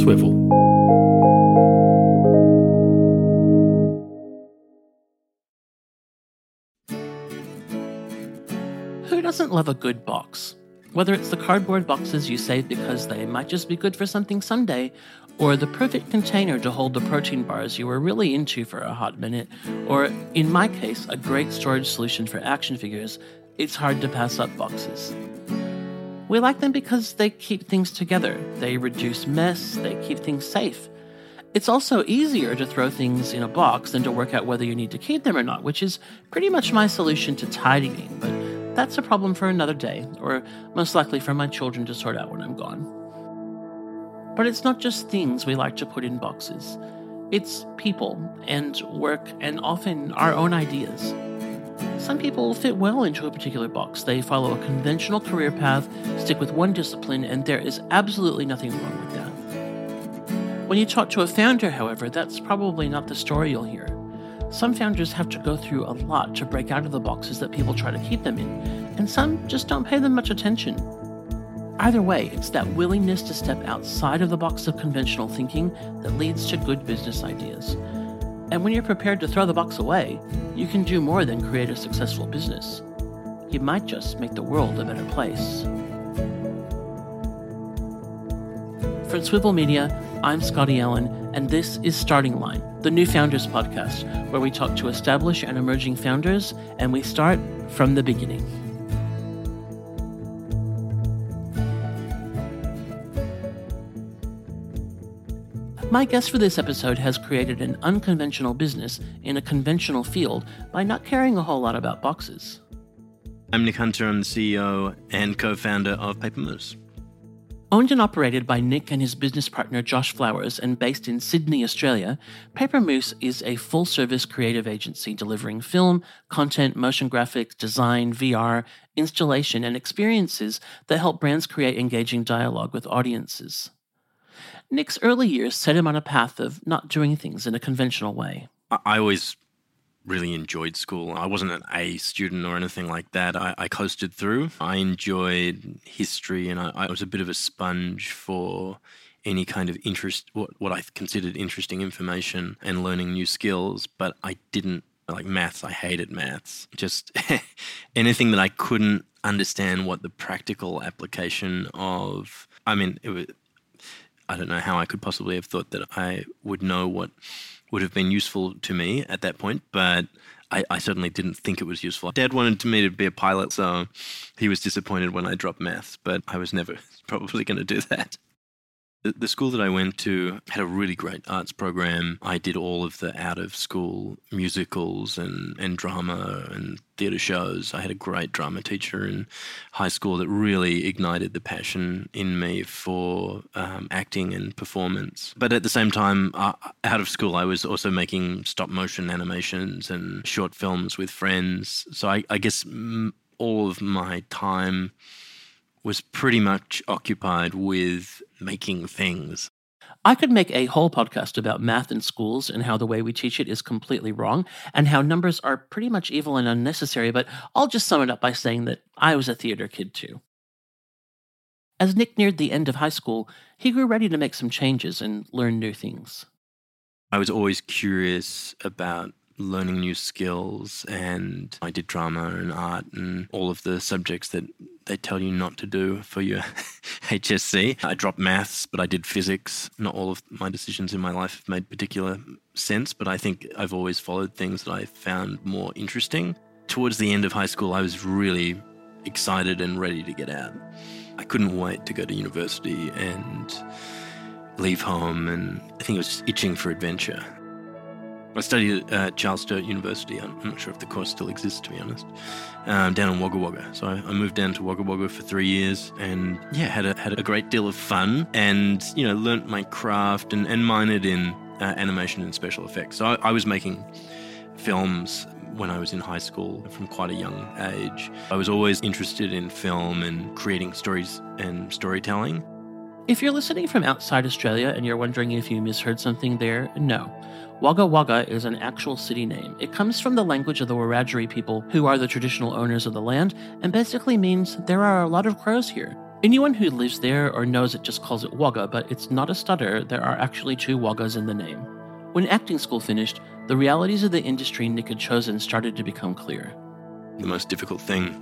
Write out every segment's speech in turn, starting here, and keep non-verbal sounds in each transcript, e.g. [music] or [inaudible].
Swivel. Who doesn't love a good box? Whether it's the cardboard boxes you save because they might just be good for something someday, or the perfect container to hold the protein bars you were really into for a hot minute, or, in my case, a great storage solution for action figures, it's hard to pass up boxes. We like them because they keep things together, they reduce mess, they keep things safe. It's also easier to throw things in a box than to work out whether you need to keep them or not, which is pretty much my solution to tidying, but that's a problem for another day, or most likely for my children to sort out when I'm gone. But it's not just things we like to put in boxes, it's people and work and often our own ideas. Some people fit well into a particular box. They follow a conventional career path, stick with one discipline, and there is absolutely nothing wrong with that. When you talk to a founder, however, that's probably not the story you'll hear. Some founders have to go through a lot to break out of the boxes that people try to keep them in, and some just don't pay them much attention. Either way, it's that willingness to step outside of the box of conventional thinking that leads to good business ideas. And when you're prepared to throw the box away, you can do more than create a successful business. You might just make the world a better place. From Swivel Media, I'm Scotty Allen, and this is Starting Line, the new Founders podcast, where we talk to established and emerging founders, and we start from the beginning. My guest for this episode has created an unconventional business in a conventional field by not caring a whole lot about boxes. I'm Nick Hunter. I'm the CEO and co founder of Paper Moose. Owned and operated by Nick and his business partner Josh Flowers and based in Sydney, Australia, Paper Moose is a full service creative agency delivering film, content, motion graphics, design, VR, installation, and experiences that help brands create engaging dialogue with audiences. Nick's early years set him on a path of not doing things in a conventional way. I always really enjoyed school. I wasn't an A student or anything like that. I, I coasted through. I enjoyed history and I, I, was a bit of a sponge for any kind of interest, what, what I considered interesting information and learning new skills, but I didn't like maths. I hated maths. Just [laughs] anything that I couldn't understand what the practical application of, I mean, it was, I don't know how I could possibly have thought that I would know what would have been useful to me at that point, but I, I, certainly didn't think it was useful. Dad wanted me to be a pilot, so he was disappointed when I dropped maths, but I was never [laughs] probably going to do that. The school that I went to had a really great arts program. I did all of the out of school musicals and, and drama and theatre shows. I had a great drama teacher in high school that really ignited the passion in me for um, acting and performance. But at the same time, uh, out of school, I was also making stop motion animations and short films with friends. So I, I guess all of my time was pretty much occupied with making things. I could make a whole podcast about math in schools and how the way we teach it is completely wrong, and how numbers are pretty much evil and unnecessary, but I'll just sum it up by saying that I was a theater kid too. As Nick neared the end of high school, he grew ready to make some changes and learn new things. I was always curious about learning new skills and I did drama and art and all of the subjects that they tell you not to do for your [laughs] HSC. I dropped maths, but I did physics. Not all of my decisions in my life have made particular sense, but I think I've always followed things that I found more interesting. Towards the end of high school, I was really excited and ready to get out. I couldn't wait to go to university and leave home, and I think I was just itching for adventure. I studied at Charles Sturt University. I'm not sure if the course still exists, to be honest, um, down in Wagga Wagga. So I, moved down to Wagga Wagga for three years, and yeah, had a had a great deal of fun, and you know, learnt my craft and, and minored in uh, animation and special effects. So I, I was making films when I was in high school from quite a young age. I was always interested in film and creating stories and storytelling. If you're listening from outside Australia and you're wondering if you misheard something there, no. Wagga Wagga is an actual city name. It comes from the language of the Wiradjuri people, who are the traditional owners of the land, and basically means there are a lot of crows here. Anyone who lives there or knows it just calls it Wagga, but it's not a stutter, there are actually two Waggas in the name. When acting school finished, the realities of the industry Nick had chosen started to become clear. The most difficult thing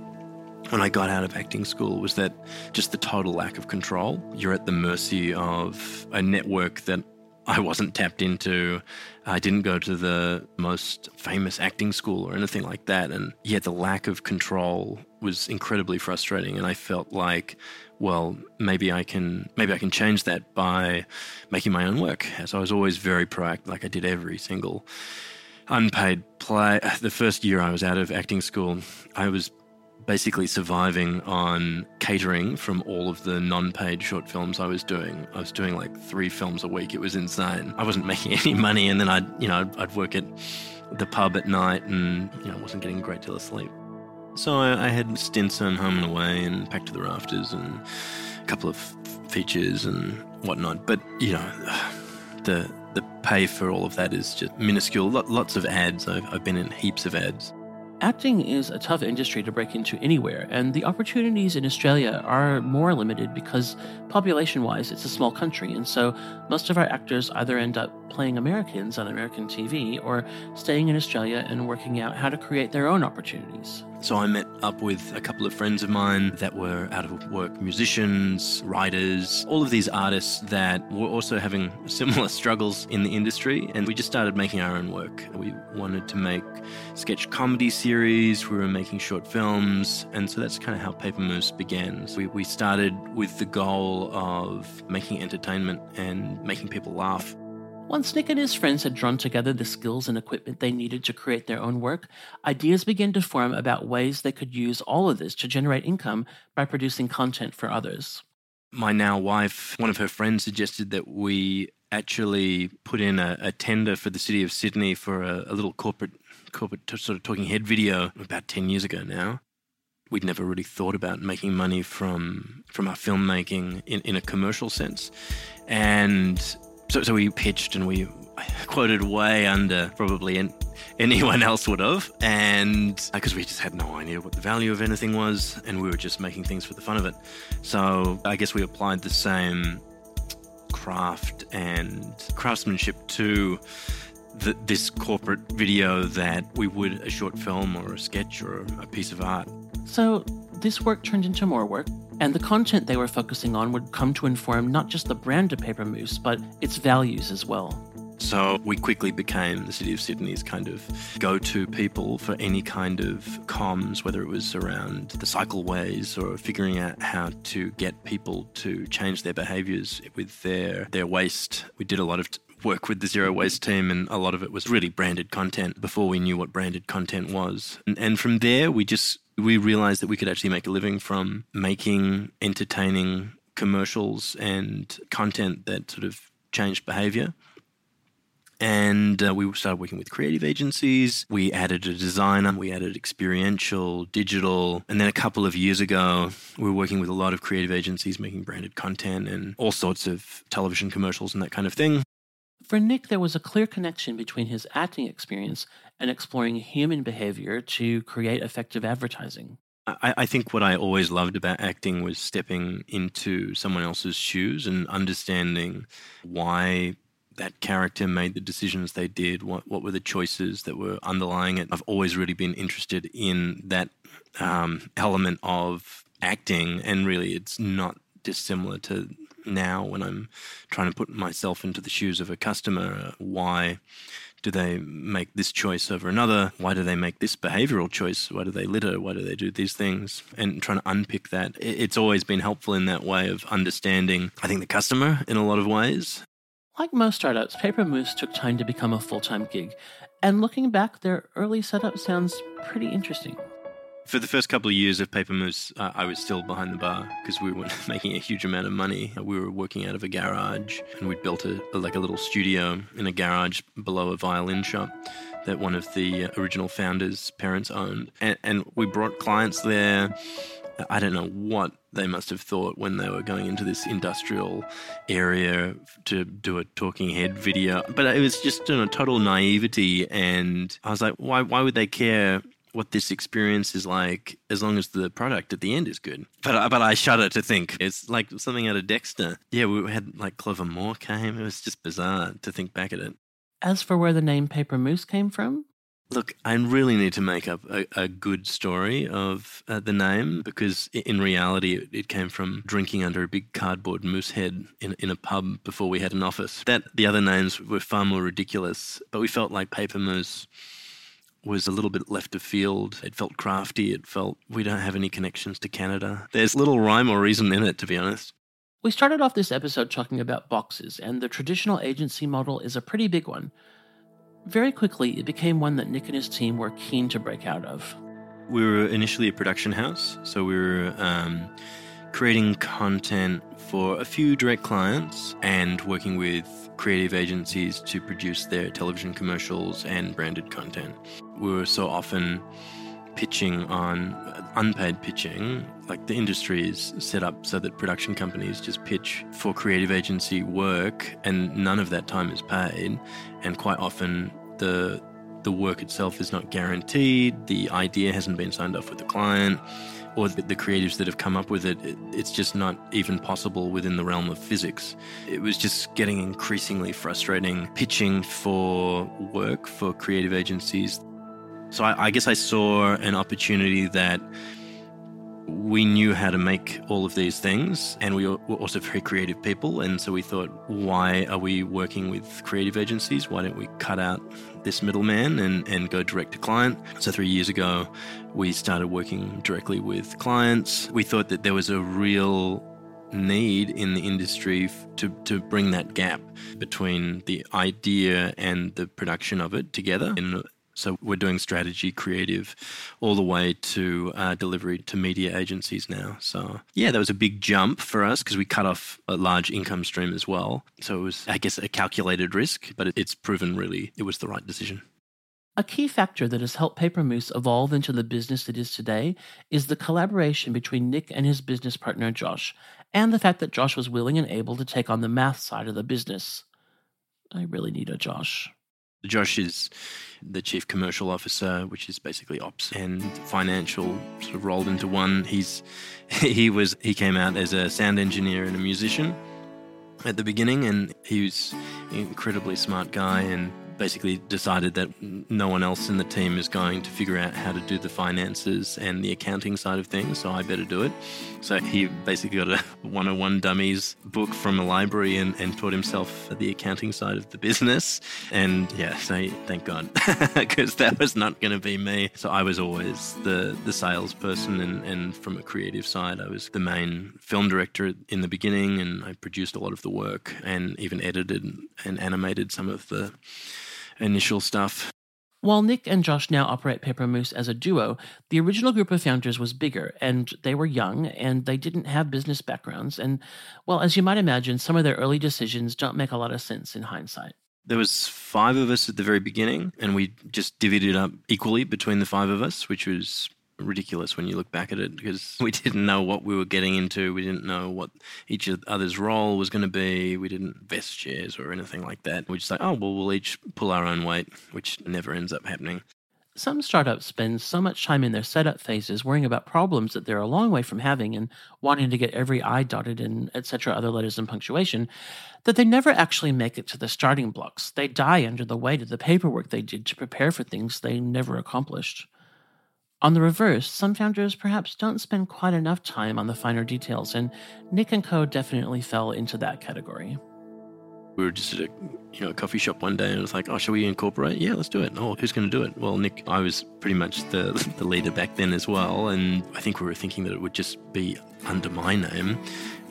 when I got out of acting school was that just the total lack of control. You're at the mercy of a network that I wasn't tapped into. I didn't go to the most famous acting school or anything like that. And yet the lack of control was incredibly frustrating. And I felt like, well, maybe I can maybe I can change that by making my own work. So I was always very proactive, like I did every single unpaid play. The first year I was out of acting school, I was basically surviving on catering from all of the non-paid short films I was doing. I was doing like three films a week. It was insane. I wasn't [laughs] making any money, and then I'd you know I'd, work at the pub at night, and you know wasn't getting a great deal of sleep. So I, I had stints on Home and Away and Packed to the Rafters and a couple of features and whatnot. But you know [sighs] the the pay for all of that is just minuscule. Lots of ads. I've, I've been in heaps of ads. Acting is a tough industry to break into anywhere, and the opportunities in Australia are more limited because, population wise, it's a small country, and so most of our actors either end up playing Americans on American TV or staying in Australia and working out how to create their own opportunities. So I met up with a couple of friends of mine that were out of work musicians, writers, all of these artists that were also having [laughs] similar struggles in the industry. And we just started making our own work. We wanted to make sketch comedy series, we were making short films. And so that's kind of how Paper Moose began. So we, we started with the goal of making entertainment and making people laugh. Once Nick and his friends had drawn together the skills and equipment they needed to create their own work, ideas began to form about ways they could use all of this to generate income by producing content for others. My now wife, one of her friends suggested that we actually put in a, a tender for the city of Sydney for a, a little corporate corporate t- sort of talking head video about 10 years ago now we'd never really thought about making money from from our filmmaking in, in a commercial sense and so, so we pitched and we quoted way under probably anyone else would have, and because uh, we just had no idea what the value of anything was, and we were just making things for the fun of it. So I guess we applied the same craft and craftsmanship to the, this corporate video that we would a short film or a sketch or a piece of art. So this work turned into more work, and the content they were focusing on would come to inform not just the brand of Paper Moose, but its values as well. So we quickly became the city of Sydney's kind of go to people for any kind of comms, whether it was around the cycleways or figuring out how to get people to change their behaviours with their, their waste. We did a lot of t- work with the zero waste team, and a lot of it was really branded content before we knew what branded content was. And, and from there, we just we realized that we could actually make a living from making entertaining commercials and content that sort of changed behavior. And uh, we started working with creative agencies. We added a designer, we added experiential, digital. And then a couple of years ago, we were working with a lot of creative agencies making branded content and all sorts of television commercials and that kind of thing. For Nick, there was a clear connection between his acting experience and exploring human behavior to create effective advertising. I, I, think what I always loved about acting was stepping into someone else's shoes and understanding why that character made the decisions they did, what, what were the choices that were underlying it. I've always really been interested in that um, element of acting, and really it's not dissimilar to now when I'm trying to put myself into the shoes of a customer. Uh, why do they make this choice over another? Why do they make this behavioral choice? Why do they litter? Why do they do these things? And trying to unpick that. It's always been helpful in that way of understanding, I think, the customer in a lot of ways. Like most startups, Paper Moose took time to become a full time gig. And looking back, their early setup sounds pretty interesting. For the first couple of years of Paper Moose, uh, I was still behind the bar because we weren't [laughs] making a huge amount of money. We were working out of a garage, and we'd built a, like a little studio in a garage below a violin shop that one of the uh, original founders' parents owned, and, and we brought clients there. I don't know what they must have thought when they were going into this industrial area to do a talking head video. But it was just you total naivety, and I was like, why? Why would they care what this experience is like as long as the product at the end is good. But but I shudder to think it's like something out of Dexter. Yeah, we had like Clover Moore came. It was just bizarre to think back at it. As for where the name Paper Moose came from, Look, I really need to make up a, a good story of uh, the name because in reality, it, it, came from drinking under a big cardboard moose head in, in a pub before we had an office. That the other names were far more ridiculous, but we felt like Paper Moose was a little bit left of field. It felt crafty. It felt we don't have any connections to Canada. There's little rhyme or reason in it, to be honest. We started off this episode talking about boxes, and the traditional agency model is a pretty big one. Very quickly, it became one that Nick and his team were keen to break out of. We were initially a production house, so we were um, creating content for a few direct clients and working with creative agencies to produce their television commercials and branded content. We were so often pitching on unpaid pitching. Like the industry is set up so that production companies just pitch for creative agency work and none of that time is paid. And quite often the the work itself is not guaranteed, the idea hasn't been signed off with the client or the, the creatives that have come up with it, it, it's just not even possible within the realm of physics. It was just getting increasingly frustrating pitching for work for creative agencies. So I, I guess I saw an opportunity that we knew how to make all of these things and we were also very creative people and so we thought why are we working with creative agencies? Why don't we cut out this middleman and, and go direct to client? So three years ago we started working directly with clients. We thought that there was a real need in the industry to, to bring that gap between the idea and the production of it together so we're doing strategy, creative, all the way to uh, delivery to media agencies now. So yeah, that was a big jump for us because we cut off a large income stream as well. So it was, I guess, a calculated risk, but it's proven really it was the right decision. A key factor that has helped Paper Moose evolve into the business it is today is the collaboration between Nick and his business partner Josh, and the fact that Josh was willing and able to take on the math side of the business. I really need a Josh. Josh is the chief commercial officer, which is basically ops and financial sort of rolled into one. He's [laughs] he was he came out as a sound engineer and a musician at the beginning, and he was an incredibly smart guy and basically decided that no one else in the team is going to figure out how to do the finances and the accounting side of things, so I better do it. So he basically got a [laughs] 101 Dummies book from a library and, and taught himself the accounting side of the business. And yeah, so thank God, [laughs] because that was not going to be me. So I was always the, the salesperson, and, and from a creative side, I was the main film director in the beginning, and I produced a lot of the work and even edited and animated some of the initial stuff. While Nick and Josh now operate Paper Moose as a duo, the original group of founders was bigger, and they were young, and they didn't have business backgrounds. And, well, as you might imagine, some of their early decisions don't make a lot of sense in hindsight. There was five of us at the very beginning, and we just divvied it up equally between the five of us, which was ridiculous when you look back at it because [laughs] we didn't know what we were getting into. We didn't know what each other's role was going to be. We didn't vest shares or anything like that. We just like, oh, well, we'll each pull our own weight, which never ends up happening. Some startups spend so much time in their setup phases worrying about problems that they're a long way from having and wanting to get every I dotted and etc. other letters and punctuation that they never actually make it to the starting blocks. They die under the weight of the paperwork they did to prepare for things they never accomplished. On the reverse, some founders perhaps don't spend quite enough time on the finer details, and Nick and Co. definitely fell into that category. We were just at a you know a coffee shop one day, and it was like, "Oh, shall we incorporate? Yeah, let's do it." Oh, who's going to do it? Well, Nick. I was pretty much the [laughs] the leader back then as well, and I think we were thinking that it would just be under my name,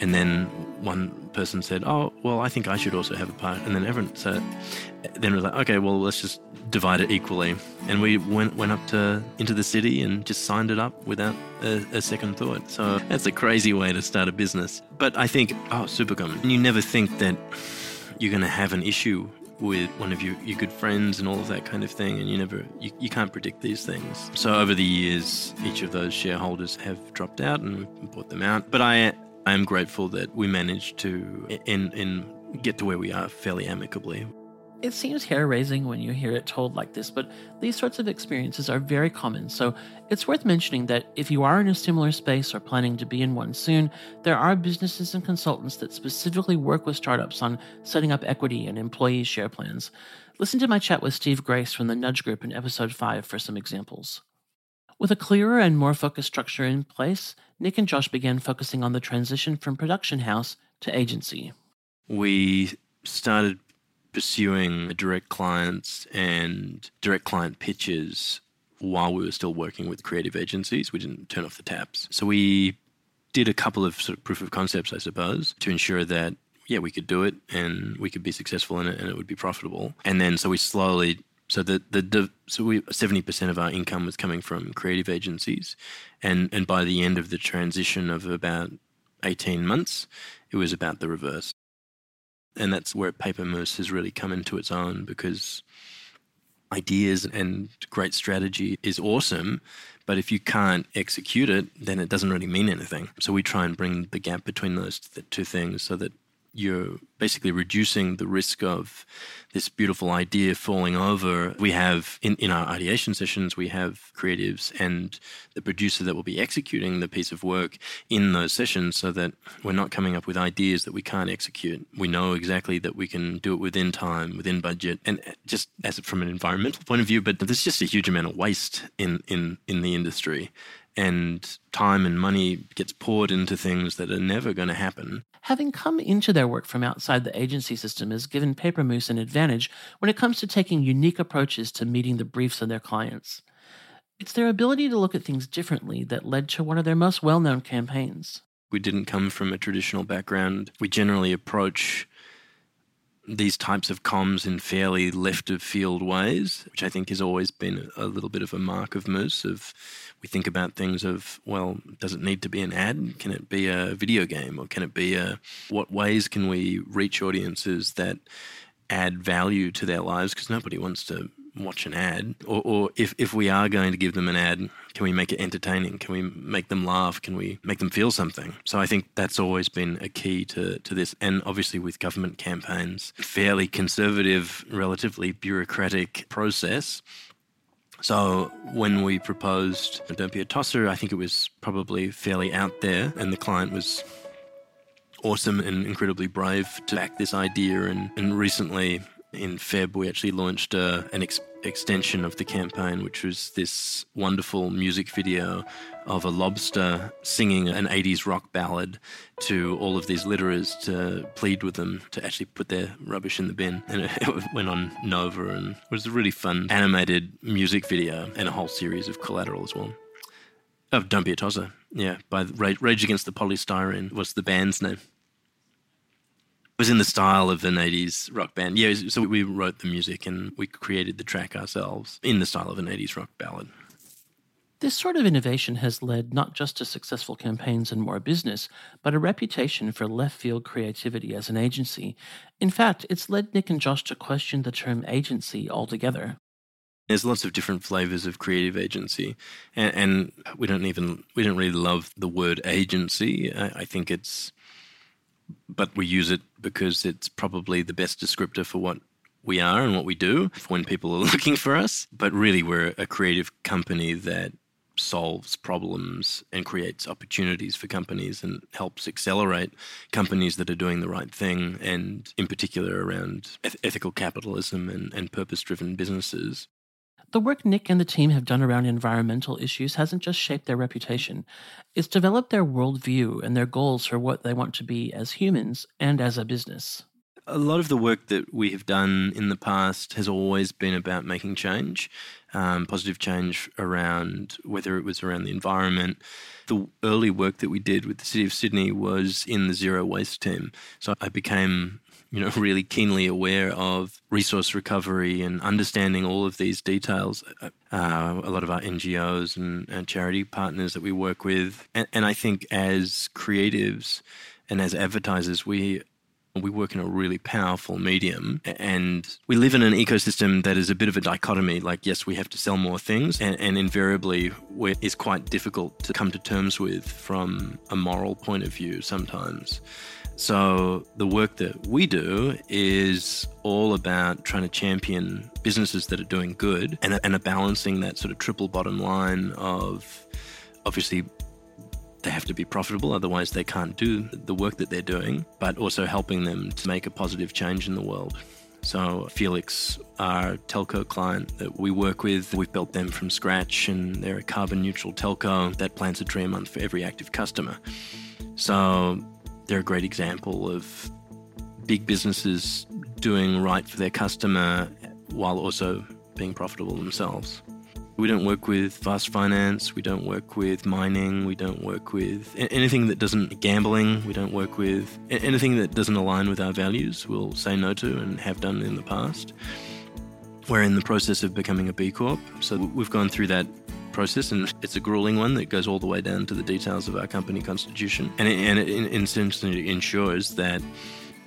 and then one person said, "Oh, well, I think I should also have a part," and then everyone said, "Then it was like, okay, well, let's just divide it equally. And we went went up to into the city and just signed it up without a, a second thought. So that's a crazy way to start a business. But I think, oh, Supercom, you never think that you're going to have an issue with one of your, your good friends and all of that kind of thing and you never you, you can't predict these things. So over the years each of those shareholders have dropped out and we bought them out. But i i am grateful that we managed to in in get to where we are fairly amicably It seems hair raising when you hear it told like this, but these sorts of experiences are very common, so it's worth mentioning that if you are in a similar space or planning to be in one soon, there are businesses and consultants that specifically work with startups on setting up equity and employee share plans. Listen to my chat with Steve Grace from the Nudge Group in episode 5 for some examples. With a clearer and more focused structure in place, Nick and Josh began focusing on the transition from production house to agency. We started pursuing direct clients and direct client pitches while we were still working with creative agencies. We didn't turn off the taps. So we did a couple of sort of proof of concepts, I suppose, to ensure that yeah, we could do it and we could be successful in it and it would be profitable. And then so we slowly so the the so we seventy percent of our income was coming from creative agencies, and and by the end of the transition of about eighteen months, it was about the reverse and that's where Paper Moose has really come into its own because ideas and great strategy is awesome, but if you can't execute it, then it doesn't really mean anything. So we try and bring the gap between those two things so that you're basically reducing the risk of this beautiful idea falling over. We have in, in our ideation sessions, we have creatives and the producer that will be executing the piece of work in those sessions so that we're not coming up with ideas that we can't execute. We know exactly that we can do it within time, within budget, and just as from an environmental point of view, but there's just a huge amount of waste in, in, in the industry and time and money gets poured into things that are never going to happen. Having come into their work from outside the agency system has given Paper Moose an advantage when it comes to taking unique approaches to meeting the briefs of their clients. It's their ability to look at things differently that led to one of their most well known campaigns. We didn't come from a traditional background. We generally approach these types of comms in fairly left of field ways, which I think has always been a little bit of a mark of Moose. Of we think about things of well, does it need to be an ad? Can it be a video game, or can it be a? What ways can we reach audiences that add value to their lives? Because nobody wants to watch an ad? Or, or if, if we are going to give them an ad, can we make it entertaining? Can we make them laugh? Can we make them feel something? So I think that's always been a key to, to this. And obviously, with government campaigns, fairly conservative, relatively bureaucratic process. So when we proposed Don't Be a Tosser, I think it was probably fairly out there, and the client was awesome and incredibly brave to back this idea. And, and recently, in Feb, we actually launched uh, an ex- extension of the campaign, which was this wonderful music video of a lobster singing an 80s rock ballad to all of these litterers to plead with them to actually put their rubbish in the bin. And [laughs] it, went on Nova and was a really fun animated music video and a whole series of collateral as well. Oh, Don't Be a Tosser. Yeah, by Rage Against the Polystyrene was the band's name was in the style of an 80s rock band. Yeah, so we wrote the music and we created the track ourselves in the style of an 80s rock ballad. This sort of innovation has led not just to successful campaigns and more business, but a reputation for left field creativity as an agency. In fact, it's led Nick and Josh to question the term agency altogether. There's lots of different flavors of creative agency, and, and we don't even we don't really love the word agency. I, I think it's but we use it because it's probably the best descriptor for what we are and what we do when people are [laughs] looking for us. But really, we're a creative company that solves problems and creates opportunities for companies and helps accelerate companies that are doing the right thing, and in particular around eth- ethical capitalism and, and purpose driven businesses. The work Nick and the team have done around environmental issues hasn't just shaped their reputation, it's developed their worldview and their goals for what they want to be as humans and as a business. A lot of the work that we have done in the past has always been about making change, um, positive change around whether it was around the environment. The early work that we did with the City of Sydney was in the zero waste team. So I became you know, [laughs] really keenly aware of resource recovery and understanding all of these details. Uh, a lot of our NGOs and, and, charity partners that we work with, and, and I think as creatives and as advertisers, we we work in a really powerful medium and we live in an ecosystem that is a bit of a dichotomy. Like, yes, we have to sell more things, and, and invariably it's quite difficult to come to terms with from a moral point of view sometimes So, the work that we do is all about trying to champion businesses that are doing good and, and are balancing that sort of triple bottom line of obviously they have to be profitable, otherwise, they can't do the work that they're doing, but also helping them to make a positive change in the world. So, Felix, our telco client that we work with, we've built them from scratch and they're a carbon neutral telco that plants a tree a month for every active customer. So, they're a great example of big businesses doing right for their customer while also being profitable themselves. We don't work with fast finance, we don't work with mining, we don't work with anything that doesn't gambling, we don't work with anything that doesn't align with our values, we'll say no to and have done in the past. We're in the process of becoming a B Corp, so we've gone through that process, and it's a grueling one that goes all the way down to the details of our company constitution. And it, and it ensures that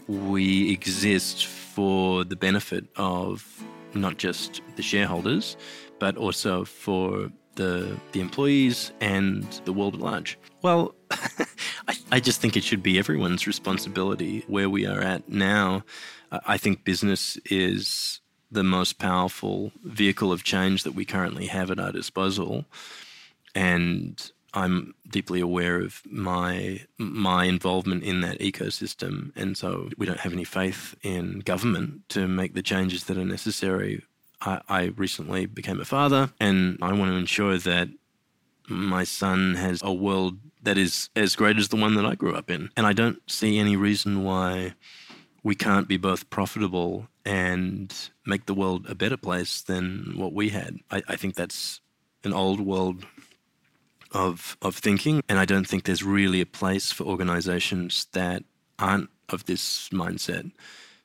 we exist for the benefit of not just the shareholders, but also for the the employees and the world at large. Well, [laughs] I, I, just think it should be everyone's responsibility where we are at now. I think business is the most powerful vehicle of change that we currently have at our disposal. And I'm deeply aware of my my involvement in that ecosystem, and so we don't have any faith in government to make the changes that are necessary. I, I recently became a father, and I want to ensure that my son has a world that is as great as the one that I grew up in, and I don't see any reason why we can't be both profitable and make the world a better place than what we had. I, I think that's an old world of of thinking, and I don't think there's really a place for organizations that aren't of this mindset.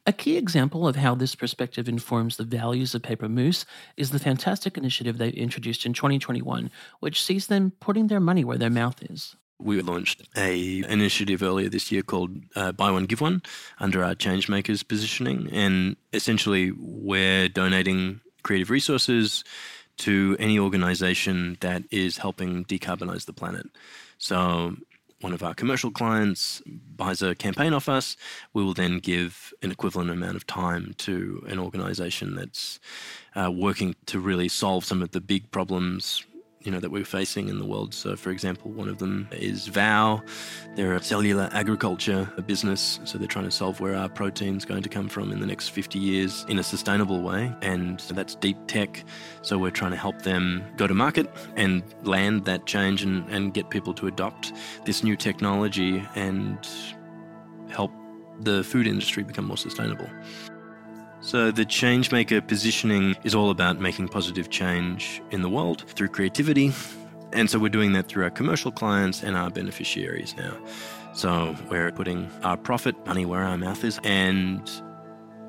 A key example of how this perspective informs the values of Paper Moose is the fantastic initiative they introduced in 2021, which sees them putting their money where their mouth is. We launched a initiative earlier this year called uh, Buy One Give One under our Changemakers positioning, and essentially we're donating creative resources to any organization that is helping decarbonize the planet. So one of our commercial clients buys a campaign off us, we will then give an equivalent amount of time to an organization that's uh, working to really solve some of the big problems you know that we're facing in the world. So, for example, one of them is Vow. They're a cellular agriculture business, so they're trying to solve where our protein's going to come from in the next 50 years in a sustainable way, and that's deep tech. So we're trying to help them go to market and land that change and, and get people to adopt this new technology and help the food industry become more sustainable. So, the Changemaker positioning is all about making positive change in the world through creativity. And so, we're doing that through our commercial clients and our beneficiaries now. So, we're putting our profit money where our mouth is and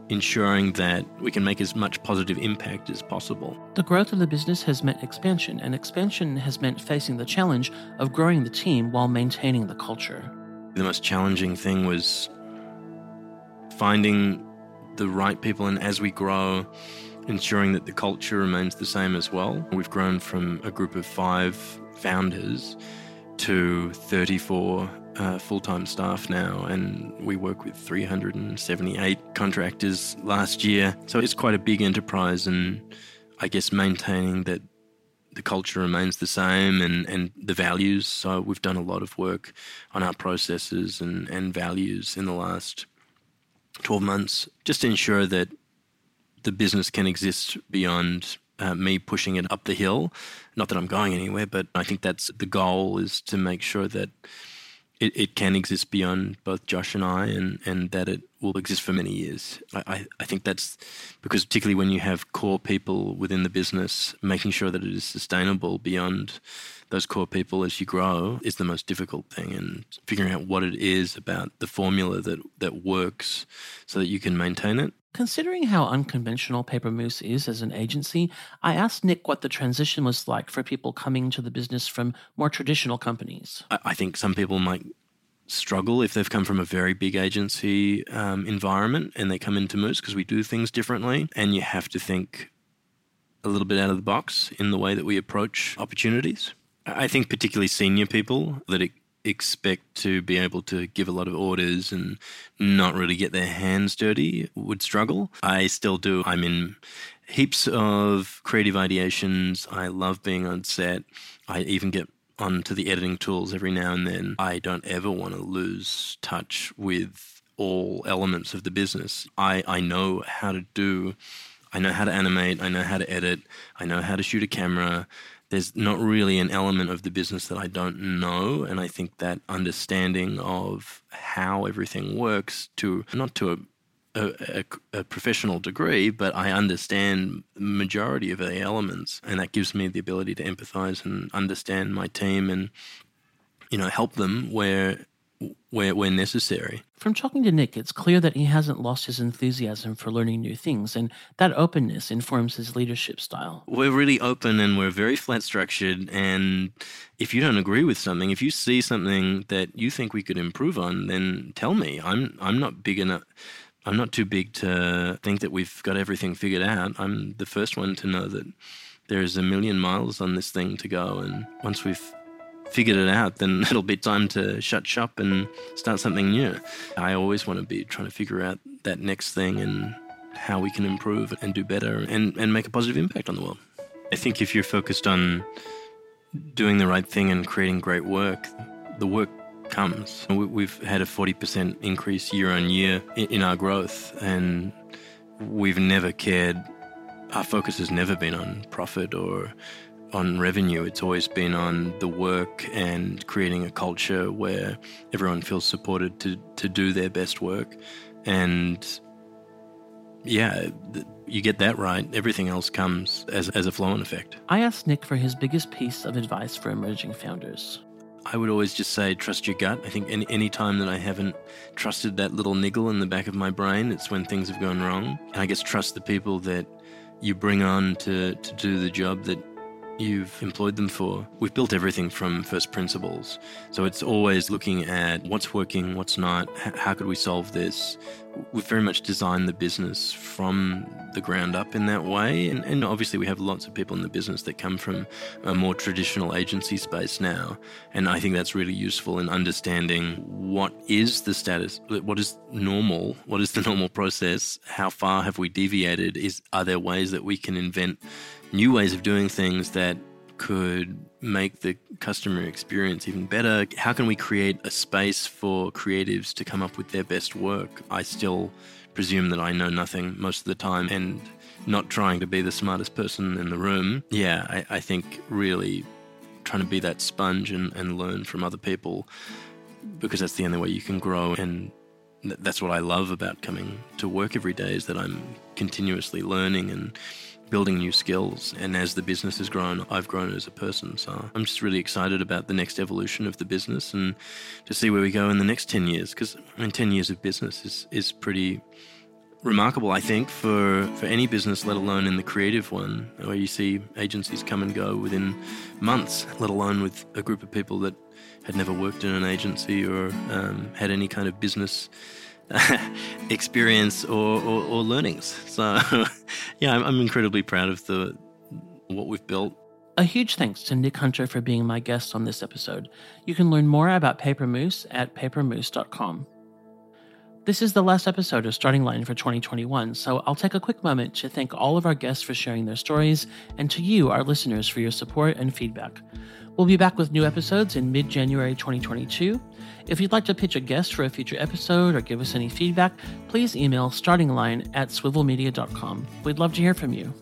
ensuring that we can make as much positive impact as possible. The growth of the business has meant expansion, and expansion has meant facing the challenge of growing the team while maintaining the culture. The most challenging thing was finding the right people, and as we grow, ensuring that the culture remains the same as well. We've grown from a group of five founders to 34 uh, full time staff now, and we work with 378 contractors last year. So it's quite a big enterprise, and I guess maintaining that the culture remains the same and, and the values. So we've done a lot of work on our processes and, and values in the last 12 months just to ensure that the business can exist beyond uh, me pushing it up the hill. Not that I'm going anywhere, but I think that's the goal is to make sure that it, it can exist beyond both Josh and I and, and that it will exist for many years. I, I, I think that's because, particularly when you have core people within the business, making sure that it is sustainable beyond those core people as you grow is the most difficult thing and figuring out what it is about the formula that that works so that you can maintain it Considering how unconventional Paper Moose is as an agency, I asked Nick what the transition was like for people coming to the business from more traditional companies. I think some people might struggle if they've come from a very big agency um, environment and they come into Moose because we do things differently. And you have to think a little bit out of the box in the way that we approach opportunities. I think particularly senior people that it, expect to be able to give a lot of orders and not really get their hands dirty would struggle. I still do. I'm in heaps of creative ideations. I love being on set. I even get onto the editing tools every now and then. I don't ever want to lose touch with all elements of the business. I, I know how to do, I know how to animate, I know how to edit, I know how to shoot a camera. There's not really an element of the business that I don't know. And I think that understanding of how everything works to, not to a a, a, a, professional degree, but I understand majority of the elements, and that gives me the ability to empathize and understand my team and you know help them where where where necessary. From talking to Nick, it's clear that he hasn't lost his enthusiasm for learning new things, and that openness informs his leadership style. We're really open and we're very flat structured. And if you don't agree with something, if you see something that you think we could improve on, then tell me. I'm I'm not big enough I'm not too big to think that we've got everything figured out. I'm the first one to know that there's a million miles on this thing to go. And once we've figured it out, then [laughs] it'll be time to shut shop and start something new. I always want to be trying to figure out that next thing and how we can improve and do better and, and make a positive impact on the world. I think if you're focused on doing the right thing and creating great work, the work comes. We've had a 40% increase year on year in our growth, and we've never cared. Our focus has never been on profit or on revenue. It's always been on the work and creating a culture where everyone feels supported to, to do their best work. And yeah, you get that right, everything else comes as, as a flow on effect. I asked Nick for his biggest piece of advice for emerging founders. I would always just say trust your gut. I think any, any time that I haven't trusted that little niggle in the back of my brain, it's when things have gone wrong. And I guess trust the people that you bring on to, to do the job that you've employed them for. We've built everything from first principles. So it's always looking at what's working, what's not, how could we solve this. We've very much designed the business from the ground up in that way. And, and obviously, we have lots of people in the business that come from a more traditional agency space now. And I think that's really useful in understanding what is the status, what is normal, what is the [laughs] normal process, how far have we deviated, is are there ways that we can invent new ways of doing things that could make the customer experience even better? How can we create a space for creatives to come up with their best work? I still presume that I know nothing most of the time and not trying to be the smartest person in the room. Yeah, I, I think really trying to be that sponge and, and learn from other people because that's the only way you can grow and that's what I love about coming to work every day is that I'm continuously learning and building new skills. And as the business has grown, I've grown as a person. So I'm just really excited about the next evolution of the business and to see where we go in the next 10 years. Because I mean, 10 years of business is, is pretty remarkable, I think, for, for any business, let alone in the creative one, where you see agencies come and go within months, let alone with a group of people that had never worked in an agency or um, had any kind of business [laughs] experience or, or, or, learnings. So, [laughs] yeah, I'm, I'm incredibly proud of the what we've built. A huge thanks to Nick Hunter for being my guest on this episode. You can learn more about Paper Moose at papermoose.com. This is the last episode of Starting Line for 2021, so I'll take a quick moment to thank all of our guests for sharing their stories and to you, our listeners, for your support and feedback. We'll be back with new episodes in mid January 2022. If you'd like to pitch a guest for a future episode or give us any feedback, please email startingline at swivelmedia.com. We'd love to hear from you.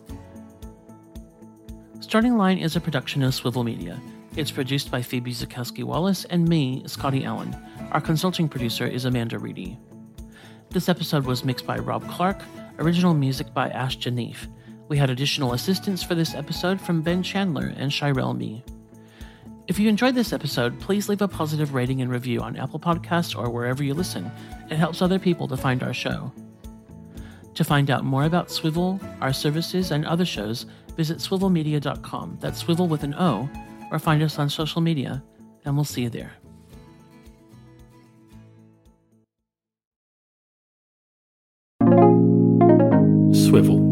Starting Line is a production of Swivel Media. It's produced by Phoebe Zakowski Wallace and me, Scotty Allen. Our consulting producer is Amanda Reedy. This episode was mixed by Rob Clark, original music by Ash Janif. We had additional assistance for this episode from Ben Chandler and Shirel Me. If you enjoyed this episode, please leave a positive rating and review on Apple Podcasts or wherever you listen. It helps other people to find our show. To find out more about Swivel, our services, and other shows, visit swivelmedia.com. That's swivel with an O, or find us on social media, and we'll see you there. Swivel.